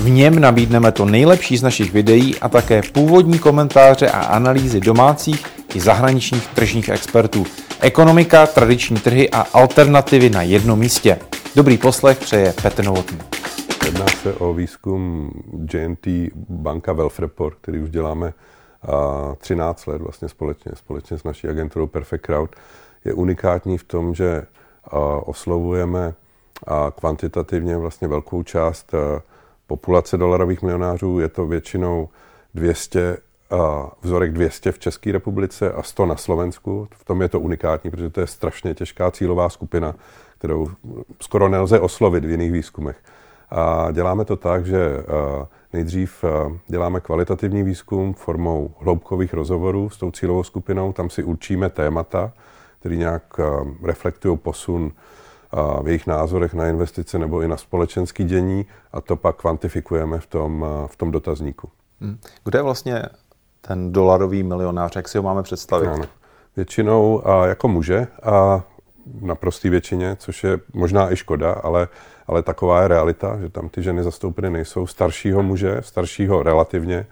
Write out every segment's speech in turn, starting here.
V něm nabídneme to nejlepší z našich videí a také původní komentáře a analýzy domácích i zahraničních tržních expertů. Ekonomika, tradiční trhy a alternativy na jednom místě. Dobrý poslech přeje Petr Novotný. Jedná se o výzkum JNT banka Wealth Report, který už děláme 13 let vlastně společně, společně s naší agenturou Perfect Crowd. Je unikátní v tom, že oslovujeme kvantitativně vlastně velkou část populace dolarových milionářů. Je to většinou 200 vzorek 200 v České republice a 100 na Slovensku. V tom je to unikátní, protože to je strašně těžká cílová skupina, kterou skoro nelze oslovit v jiných výzkumech. A děláme to tak, že nejdřív děláme kvalitativní výzkum formou hloubkových rozhovorů s tou cílovou skupinou. Tam si určíme témata, které nějak reflektují posun v jejich názorech na investice nebo i na společenský dění a to pak kvantifikujeme v tom, v tom dotazníku. Hmm. Kdo je vlastně ten dolarový milionář, jak si ho máme představit? Ano. Většinou a jako muže a na prostý většině, což je možná i škoda, ale, ale taková je realita, že tam ty ženy zastoupeny nejsou. Staršího muže, staršího relativně,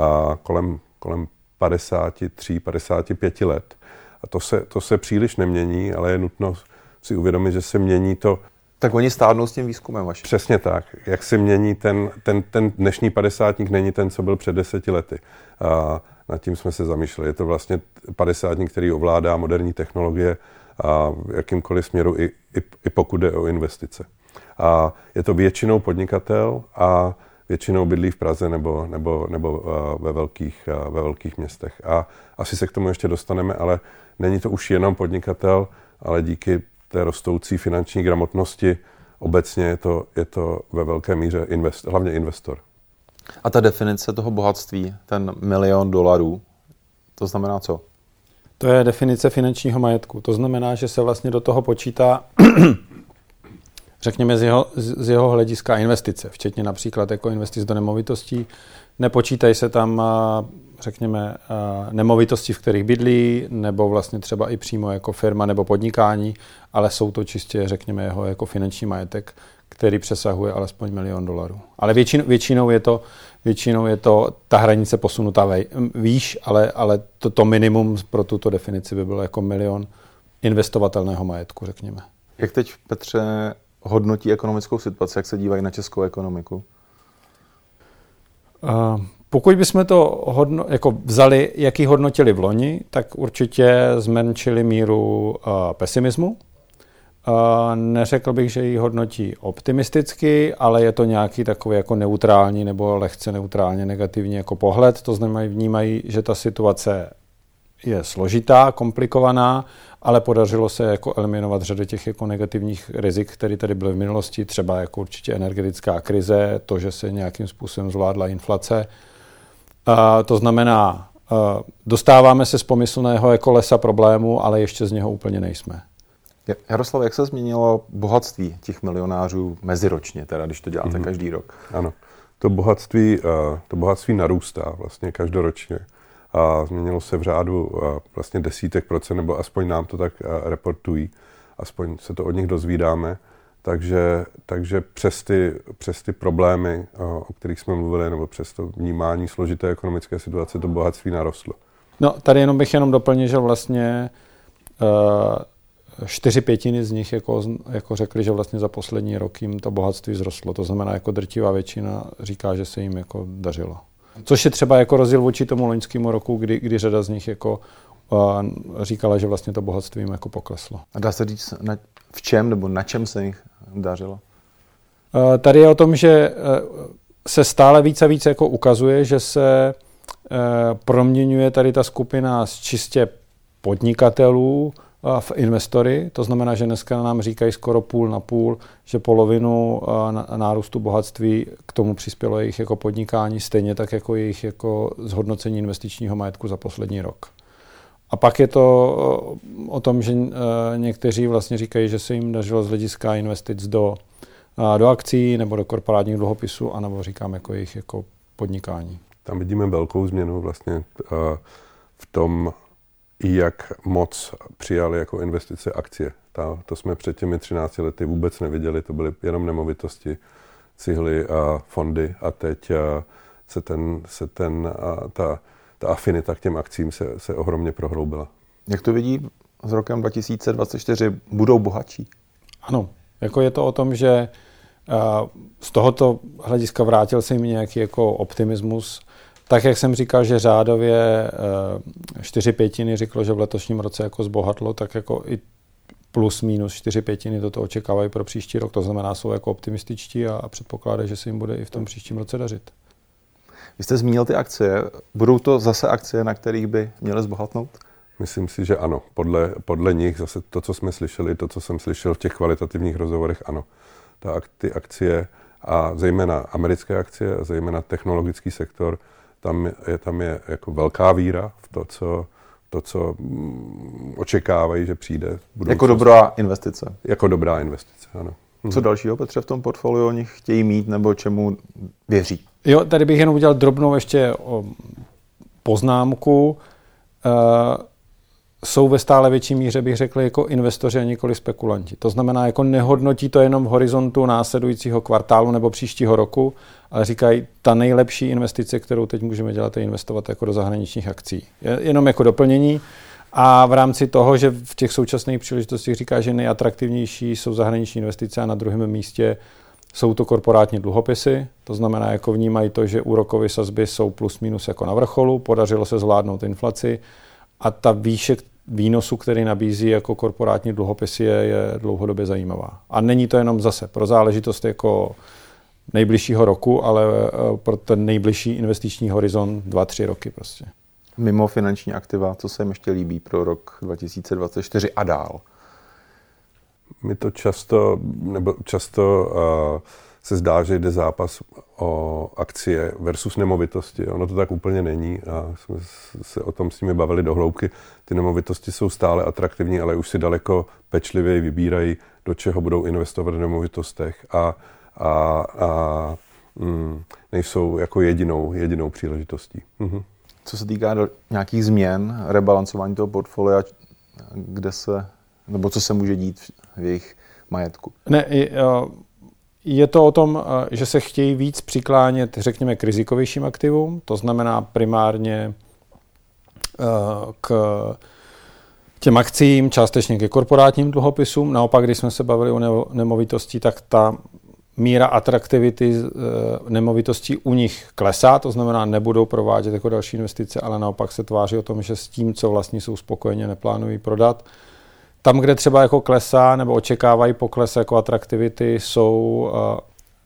a kolem, kolem 53, 55 let. A to se, to se příliš nemění, ale je nutno si uvědomit, že se mění to. Tak oni stárnou s tím výzkumem vaším. Přesně tak. Jak se mění ten, ten, ten dnešní padesátník, není ten, co byl před deseti lety. A nad tím jsme se zamýšleli. Je to vlastně padesátník, který ovládá moderní technologie a v jakýmkoliv směru, i, i, i pokud jde o investice. A je to většinou podnikatel a většinou bydlí v Praze nebo, nebo, nebo ve, velkých, ve velkých městech. A asi se k tomu ještě dostaneme, ale není to už jenom podnikatel, ale díky té rostoucí finanční gramotnosti obecně je to, je to ve velké míře invest, hlavně investor. A ta definice toho bohatství, ten milion dolarů, to znamená co? To je definice finančního majetku. To znamená, že se vlastně do toho počítá, řekněme, z jeho, z jeho hlediska investice, včetně například jako investic do nemovitostí. Nepočítají se tam řekněme, eh, nemovitosti, v kterých bydlí, nebo vlastně třeba i přímo jako firma nebo podnikání, ale jsou to čistě, řekněme, jeho jako finanční majetek, který přesahuje alespoň milion dolarů. Ale většinou, většinou, je, to, většinou je to ta hranice posunutá vej, výš, ale, ale to, to minimum pro tuto definici by bylo jako milion investovatelného majetku, řekněme. Jak teď, Petře, hodnotí ekonomickou situaci, jak se dívají na českou ekonomiku? Uh, pokud bychom to hodno, jako vzali, jaký hodnotili v loni, tak určitě zmenšili míru uh, pesimismu. Uh, neřekl bych, že ji hodnotí optimisticky, ale je to nějaký takový jako neutrální nebo lehce neutrálně negativní jako pohled. To znamená, vnímají, že ta situace je složitá, komplikovaná, ale podařilo se jako eliminovat řadu těch jako negativních rizik, které tady byly v minulosti, třeba jako určitě energetická krize, to, že se nějakým způsobem zvládla inflace, to znamená, dostáváme se z pomyslného jako lesa problému, ale ještě z něho úplně nejsme. Jaroslav, jak se změnilo bohatství těch milionářů meziročně, teda když to děláte mm-hmm. každý rok? Ano, to bohatství, to bohatství narůstá vlastně každoročně. A změnilo se v řádu vlastně desítek procent, nebo aspoň nám to tak reportují, aspoň se to od nich dozvídáme. Takže, takže přes, ty, přes ty problémy, o kterých jsme mluvili, nebo přes to vnímání složité ekonomické situace, to bohatství narostlo. No, tady jenom bych jenom doplnil, že vlastně uh, čtyři pětiny z nich jako, jako řekli, že vlastně za poslední rok jim to bohatství zrostlo. To znamená, jako drtivá většina říká, že se jim jako dařilo. Což je třeba jako rozdíl vůči tomu loňskému roku, kdy, kdy řada z nich jako uh, říkala, že vlastně to bohatství jim jako pokleslo. A dá se říct, na, v čem nebo na čem se jich dařilo? Eh, tady je o tom, že eh, se stále více a více jako ukazuje, že se eh, proměňuje tady ta skupina z čistě podnikatelů v investory, to znamená, že dneska nám říkají skoro půl na půl, že polovinu nárůstu bohatství k tomu přispělo jejich jako podnikání, stejně tak jako jejich jako zhodnocení investičního majetku za poslední rok. A pak je to o tom, že někteří vlastně říkají, že se jim dařilo z hlediska investic do, do akcí nebo do korporátních dluhopisů, anebo říkám jako jejich jako podnikání. Tam vidíme velkou změnu vlastně v tom, jak moc přijali jako investice akcie. Ta, to jsme před těmi 13 lety vůbec neviděli, to byly jenom nemovitosti, cihly a fondy a teď se, ten, se ten, ta, ta afinita k těm akcím se, se ohromně prohloubila. Jak to vidí s rokem 2024? Budou bohatší? Ano, jako je to o tom, že z tohoto hlediska vrátil se jim nějaký jako optimismus. Tak, jak jsem říkal, že řádově čtyři pětiny řeklo, že v letošním roce jako zbohatlo, tak jako i plus minus čtyři pětiny toto očekávají pro příští rok. To znamená, jsou jako optimističtí a předpokládají, že se jim bude i v tom příštím roce dařit. Vy jste zmínil ty akcie. Budou to zase akcie, na kterých by měly zbohatnout? Myslím si, že ano. Podle, podle nich zase to, co jsme slyšeli, to, co jsem slyšel v těch kvalitativních rozhovorech, ano. Ta, ty akcie a zejména americké akcie a zejména technologický sektor, tam je, tam je jako velká víra v to, co, to, co mm, očekávají, že přijde. Jako dobrá investice. Jako dobrá investice, ano. Co dalšího, Petře, v tom portfoliu oni chtějí mít nebo čemu věří? Jo, tady bych jenom udělal drobnou ještě poznámku. Uh, jsou ve stále větší míře, bych řekl, jako investoři a nikoli spekulanti. To znamená, jako nehodnotí to jenom v horizontu následujícího kvartálu nebo příštího roku, ale říkají, ta nejlepší investice, kterou teď můžeme dělat, je investovat jako do zahraničních akcí. Jenom jako doplnění. A v rámci toho, že v těch současných příležitostech říká, že nejatraktivnější jsou zahraniční investice a na druhém místě jsou to korporátní dluhopisy, to znamená, jako vnímají to, že úrokové sazby jsou plus minus jako na vrcholu, podařilo se zvládnout inflaci a ta výše výnosu, který nabízí jako korporátní dluhopisy, je, je dlouhodobě zajímavá. A není to jenom zase pro záležitost jako nejbližšího roku, ale eh, pro ten nejbližší investiční horizont 2-3 roky prostě. Mimo finanční aktiva, co se jim ještě líbí pro rok 2024 a dál? My to často, nebo často uh, se zdá, že jde zápas o akcie versus nemovitosti. Ono to tak úplně není a jsme se o tom s nimi bavili do hloubky. Ty nemovitosti jsou stále atraktivní, ale už si daleko pečlivěji vybírají, do čeho budou investovat v nemovitostech a, a, a mm, nejsou jako jedinou, jedinou příležitostí. Mhm. Co se týká nějakých změn, rebalancování toho portfolia, kde se, nebo co se může dít v jejich majetku? Ne, je to o tom, eh, že se chtějí víc přiklánět, řekněme, k rizikovějším aktivům, to znamená primárně eh, k těm akcím, částečně ke korporátním dluhopisům. Naopak, když jsme se bavili o nemovitosti, tak ta míra atraktivity eh, nemovitostí u nich klesá, to znamená, nebudou provádět jako další investice, ale naopak se tváří o tom, že s tím, co vlastně jsou spokojeně, neplánují prodat. Tam, kde třeba jako klesá nebo očekávají pokles jako atraktivity, jsou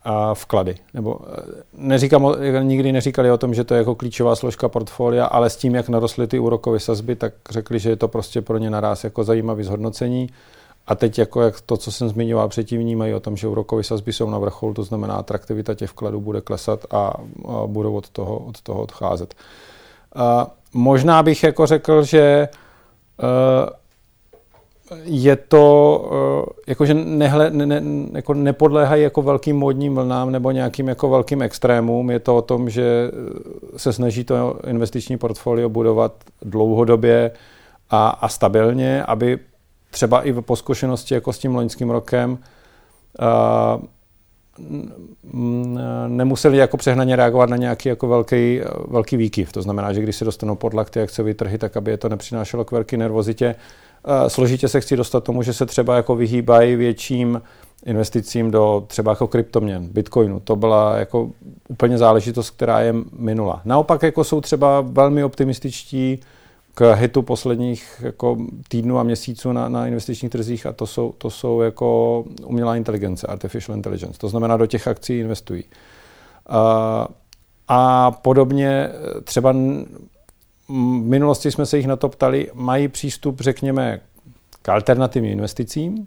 a vklady. Nebo e, neříkám, nikdy neříkali o tom, že to je jako klíčová složka portfolia, ale s tím, jak narostly ty úrokové sazby, tak řekli, že je to prostě pro ně naraz jako zajímavý zhodnocení. A teď jako jak to, co jsem zmiňoval předtím, vnímají o tom, že úrokové sazby jsou na vrcholu, to znamená, atraktivita těch vkladů bude klesat a, a budou od toho, od toho odcházet. A možná bych jako řekl, že uh, je to, eh, jakože nehle, ne, ne, jako nepodléhají jako velkým módním vlnám nebo nějakým jako velkým extrémům. Je to o tom, že se snaží to investiční portfolio budovat dlouhodobě a, a stabilně, aby třeba i po zkušenosti jako s tím loňským rokem a, nemuseli jako přehnaně reagovat na nějaký jako velký, velký výkyv. To znamená, že když se dostanou pod ty akciové trhy, tak aby je to nepřinášelo k velké nervozitě Složitě se chci dostat tomu, že se třeba jako vyhýbají větším investicím do třeba jako kryptoměn, bitcoinu. To byla jako úplně záležitost, která je minula. Naopak jako jsou třeba velmi optimističtí k hitu posledních jako týdnů a měsíců na, na investičních trzích a to jsou, to jsou jako umělá inteligence, artificial intelligence. To znamená, do těch akcí investují. A, a podobně třeba v minulosti jsme se jich na to ptali, mají přístup, řekněme, k alternativním investicím,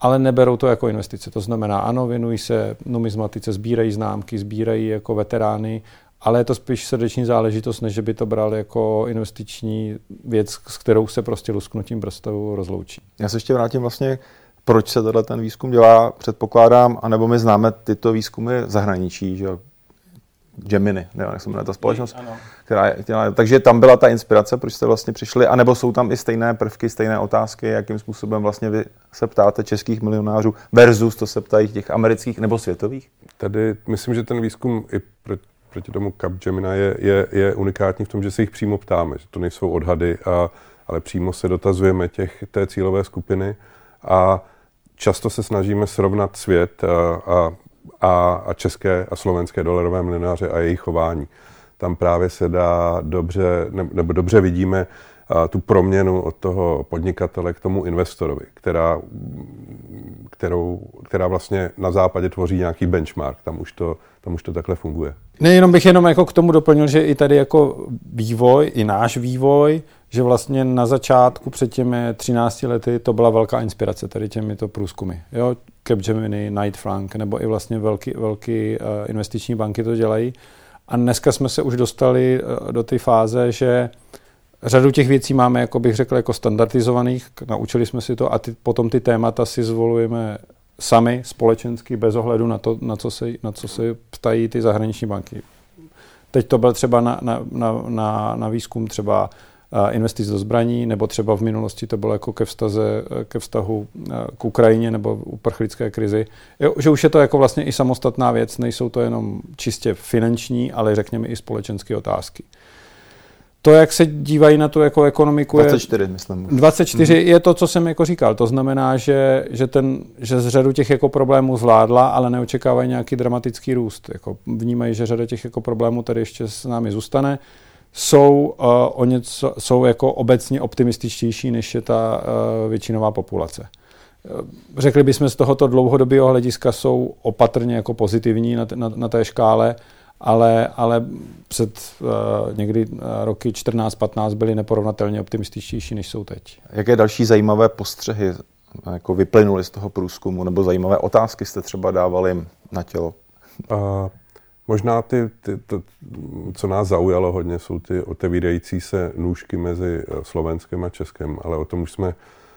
ale neberou to jako investice. To znamená, ano, věnují se numizmatice, sbírají známky, sbírají jako veterány, ale je to spíš srdeční záležitost, než by to bral jako investiční věc, s kterou se prostě lusknutím prstu rozloučí. Já se ještě vrátím vlastně, proč se tenhle ten výzkum dělá, předpokládám, anebo my známe tyto výzkumy zahraničí, že Gemini, ne, jak se jmenuje ta společnost, ano. která je, která, takže tam byla ta inspirace, proč jste vlastně přišli, anebo jsou tam i stejné prvky, stejné otázky, jakým způsobem vlastně vy se ptáte českých milionářů versus to se ptají těch amerických nebo světových? Tady myslím, že ten výzkum i pro, proti tomu Capgemini je, je, je unikátní v tom, že se jich přímo ptáme, že to nejsou odhady, a, ale přímo se dotazujeme těch, té cílové skupiny a často se snažíme srovnat svět a, a a, a české a slovenské dolarové milionáře a jejich chování. Tam právě se dá dobře, nebo dobře vidíme a, tu proměnu od toho podnikatele k tomu investorovi, která, kterou, která vlastně na západě tvoří nějaký benchmark. Tam už to, tam už to takhle funguje. Ne, jenom bych jenom jako k tomu doplnil, že i tady jako vývoj, i náš vývoj, že vlastně na začátku před těmi 13 lety to byla velká inspirace tady těmito průzkumy. Jo, Capgemini, Knight Frank, nebo i vlastně velký, velký uh, investiční banky to dělají. A dneska jsme se už dostali uh, do té fáze, že řadu těch věcí máme, jako bych řekl, jako standardizovaných, naučili jsme si to a ty, potom ty témata si zvolujeme sami společensky bez ohledu na to, na co se, na co se ptají ty zahraniční banky. Teď to byl třeba na, na, na, na, na výzkum třeba investic do zbraní, nebo třeba v minulosti to bylo jako ke, vztaze, ke vztahu k Ukrajině nebo uprchlické krizi. Jo, že už je to jako vlastně i samostatná věc, nejsou to jenom čistě finanční, ale řekněme i společenské otázky. To, jak se dívají na tu jako ekonomiku, 24, je, myslím. 24 mm. je to, co jsem jako říkal. To znamená, že, že, ten, že z řadu těch jako problémů zvládla, ale neočekávají nějaký dramatický růst. Jako vnímají, že řada těch jako problémů tady ještě s námi zůstane jsou uh, o něco, jsou jako obecně optimističtější, než je ta uh, většinová populace. Uh, řekli bychom z tohoto dlouhodobého hlediska jsou opatrně jako pozitivní na, na, na té škále, ale, ale před uh, někdy uh, roky 14-15 byly neporovnatelně optimističtější, než jsou teď. Jaké další zajímavé postřehy jako vyplynuly z toho průzkumu, nebo zajímavé otázky jste třeba dávali na tělo? Uh, Možná ty, ty, to, co nás zaujalo hodně, jsou ty otevírající se nůžky mezi eh, Slovenskem a Českem, ale o tom už jsme,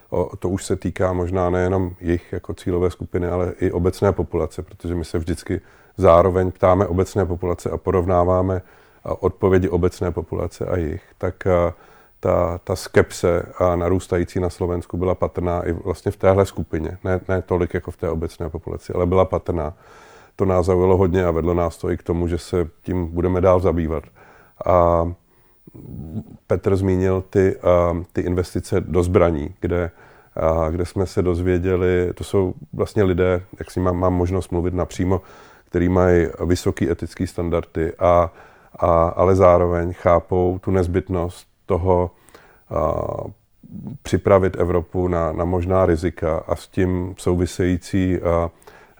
o, to už se týká možná nejenom jich jako cílové skupiny, ale i obecné populace, protože my se vždycky zároveň ptáme obecné populace a porovnáváme eh, odpovědi obecné populace a jich, tak eh, ta, ta skepse a narůstající na Slovensku byla patrná i vlastně v téhle skupině. Ne, ne tolik jako v té obecné populaci, ale byla patrná to nás zaujalo hodně a vedlo nás to i k tomu, že se tím budeme dál zabývat. A Petr zmínil ty, ty investice do zbraní, kde, kde jsme se dozvěděli, to jsou vlastně lidé, jak si mám, mám možnost mluvit napřímo, který mají vysoký etický standardy, a, a, ale zároveň chápou tu nezbytnost toho a, připravit Evropu na, na možná rizika a s tím související a,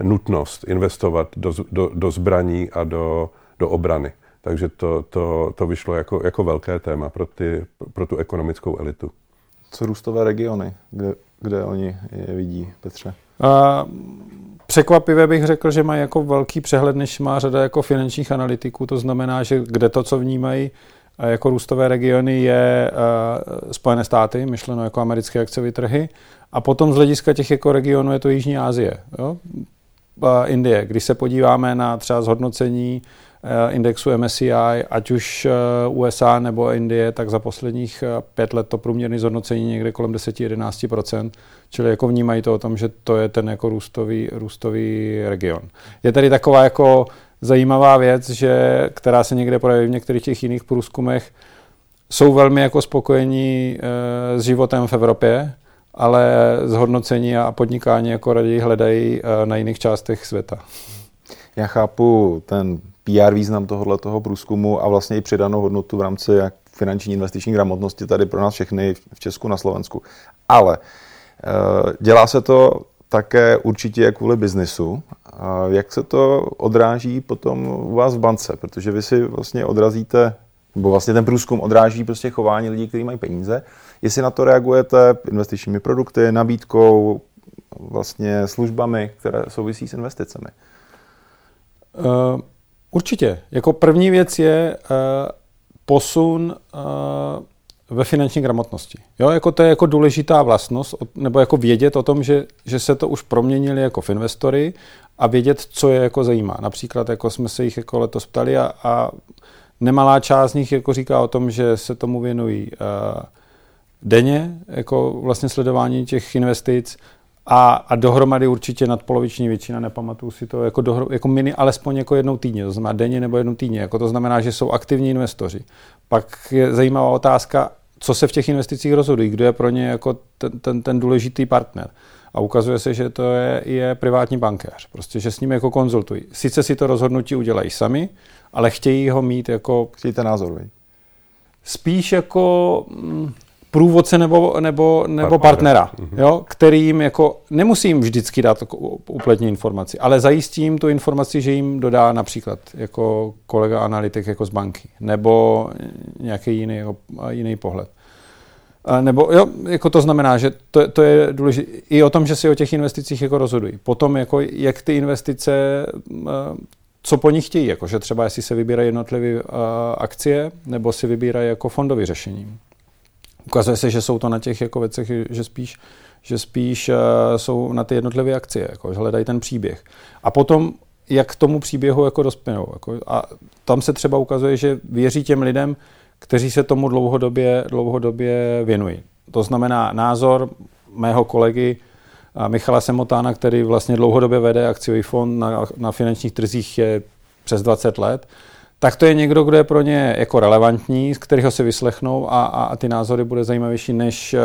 nutnost investovat do, do, do zbraní a do, do obrany. Takže to, to, to vyšlo jako, jako velké téma pro, ty, pro tu ekonomickou elitu. Co růstové regiony, kde, kde oni je vidí, Petře? A, překvapivě bych řekl, že mají jako velký přehled, než má řada jako finančních analytiků. To znamená, že kde to, co vnímají jako růstové regiony, je uh, Spojené státy, myšleno jako americké akciové trhy. A potom z hlediska těch jako regionů je to Jižní Asie. Jo? Indie. Když se podíváme na třeba zhodnocení eh, indexu MSCI, ať už eh, USA nebo Indie, tak za posledních eh, pět let to průměrné zhodnocení někde kolem 10-11%, čili jako vnímají to o tom, že to je ten jako růstový, růstový region. Je tady taková jako zajímavá věc, že, která se někde projeví v některých těch jiných průzkumech, jsou velmi jako spokojení e, s životem v Evropě, ale zhodnocení a podnikání jako raději hledají eh, na jiných částech světa. Já chápu ten PR význam tohohle toho průzkumu a vlastně i přidanou hodnotu v rámci jak finanční investiční gramotnosti tady pro nás všechny v Česku na Slovensku. Ale eh, dělá se to také určitě kvůli biznisu. Jak se to odráží potom u vás v bance? Protože vy si vlastně odrazíte nebo vlastně ten průzkum odráží prostě chování lidí, kteří mají peníze. Jestli na to reagujete investičními produkty, nabídkou, vlastně službami, které souvisí s investicemi. Uh, určitě. Jako první věc je uh, posun uh, ve finanční gramotnosti. Jo, jako to je jako důležitá vlastnost, nebo jako vědět o tom, že, že se to už proměnili jako v investory a vědět, co je jako zajímá. Například jako jsme se jich jako letos ptali a, a nemalá část z nich jako říká o tom, že se tomu věnují uh, denně, jako vlastně sledování těch investic a, a dohromady určitě nadpoloviční většina, nepamatuju si to, jako, dohro, jako mini, alespoň jako jednou týdně, to znamená denně nebo jednou týdně, jako to znamená, že jsou aktivní investoři. Pak je zajímavá otázka, co se v těch investicích rozhodují, kdo je pro ně jako ten, ten, ten důležitý partner. A ukazuje se, že to je, je privátní bankéř, prostě, že s ním jako konzultují. Sice si to rozhodnutí udělají sami, ale chtějí ho mít jako... Chtějí ten názor, vy? Spíš jako mm, průvodce nebo, nebo, nebo partnera, mm-hmm. jo, kterým jako nemusí jim vždycky dát jako úpletní informaci, ale zajistí jim tu informaci, že jim dodá například jako kolega analytik jako z banky, nebo nějaký jiný, jako, jiný pohled. A nebo jo, jako to znamená, že to, to je důležité i o tom, že si o těch investicích jako rozhodují. Potom, jako jak ty investice, co po nich chtějí, jako že třeba jestli se vybírají jednotlivé akcie, nebo si vybírají jako fondové řešení. Ukazuje se, že jsou to na těch jako věcech, že spíš, že spíš uh, jsou na ty jednotlivé akcie, jako, že hledají ten příběh. A potom, jak k tomu příběhu jako dospěnou. Jako, a tam se třeba ukazuje, že věří těm lidem, kteří se tomu dlouhodobě, dlouhodobě věnují. To znamená názor mého kolegy Michala Semotána, který vlastně dlouhodobě vede akciový fond na, na finančních trzích je přes 20 let, tak to je někdo, kdo je pro ně jako relevantní, z kterého si vyslechnou a, a, a ty názory bude zajímavější než uh,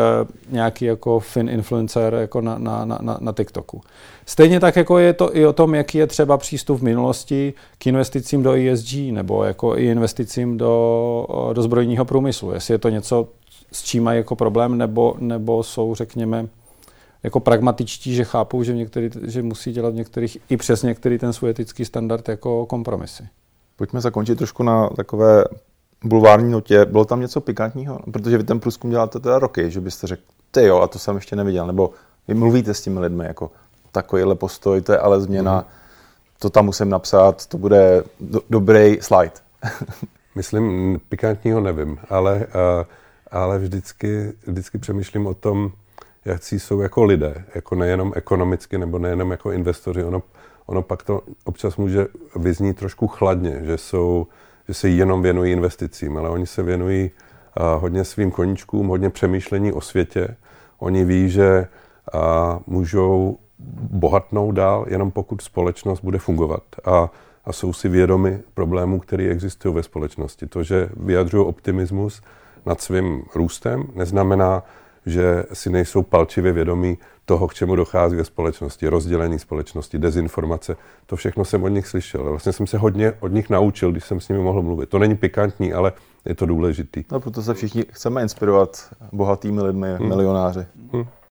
nějaký jako fin influencer jako na, na, na, na TikToku. Stejně tak jako je to i o tom, jaký je třeba přístup v minulosti k investicím do ESG nebo jako i investicím do, do zbrojního průmyslu. Jestli je to něco, s čím mají jako problém, nebo, nebo jsou, řekněme, jako pragmatičtí, že chápou, že, některý, že musí dělat některých, i přes některý ten svůj etický standard jako kompromisy. Pojďme zakončit trošku na takové bulvární notě. Bylo tam něco pikantního? Protože vy ten průzkum děláte teda roky, že byste řekl, ty jo, a to jsem ještě neviděl. Nebo vy mluvíte s těmi lidmi, jako takovýhle postoj, to je ale změna, mm. to tam musím napsat, to bude do, dobrý slide. Myslím, pikantního nevím, ale, uh, ale vždycky, vždycky přemýšlím o tom, jak jsou jako lidé, jako nejenom ekonomicky nebo nejenom jako investoři. Ono ono pak to občas může vyznít trošku chladně, že, jsou, že se jenom věnují investicím, ale oni se věnují uh, hodně svým koníčkům, hodně přemýšlení o světě. Oni ví, že uh, můžou bohatnout dál, jenom pokud společnost bude fungovat. A, a jsou si vědomi problémů, které existují ve společnosti. To, že vyjadřují optimismus nad svým růstem, neznamená, že si nejsou palčivě vědomí toho, k čemu dochází ve společnosti, rozdělení společnosti, dezinformace. To všechno jsem od nich slyšel. Vlastně jsem se hodně od nich naučil, když jsem s nimi mohl mluvit. To není pikantní, ale je to důležitý. No, proto se všichni chceme inspirovat bohatými lidmi, hmm. milionáři. Hmm.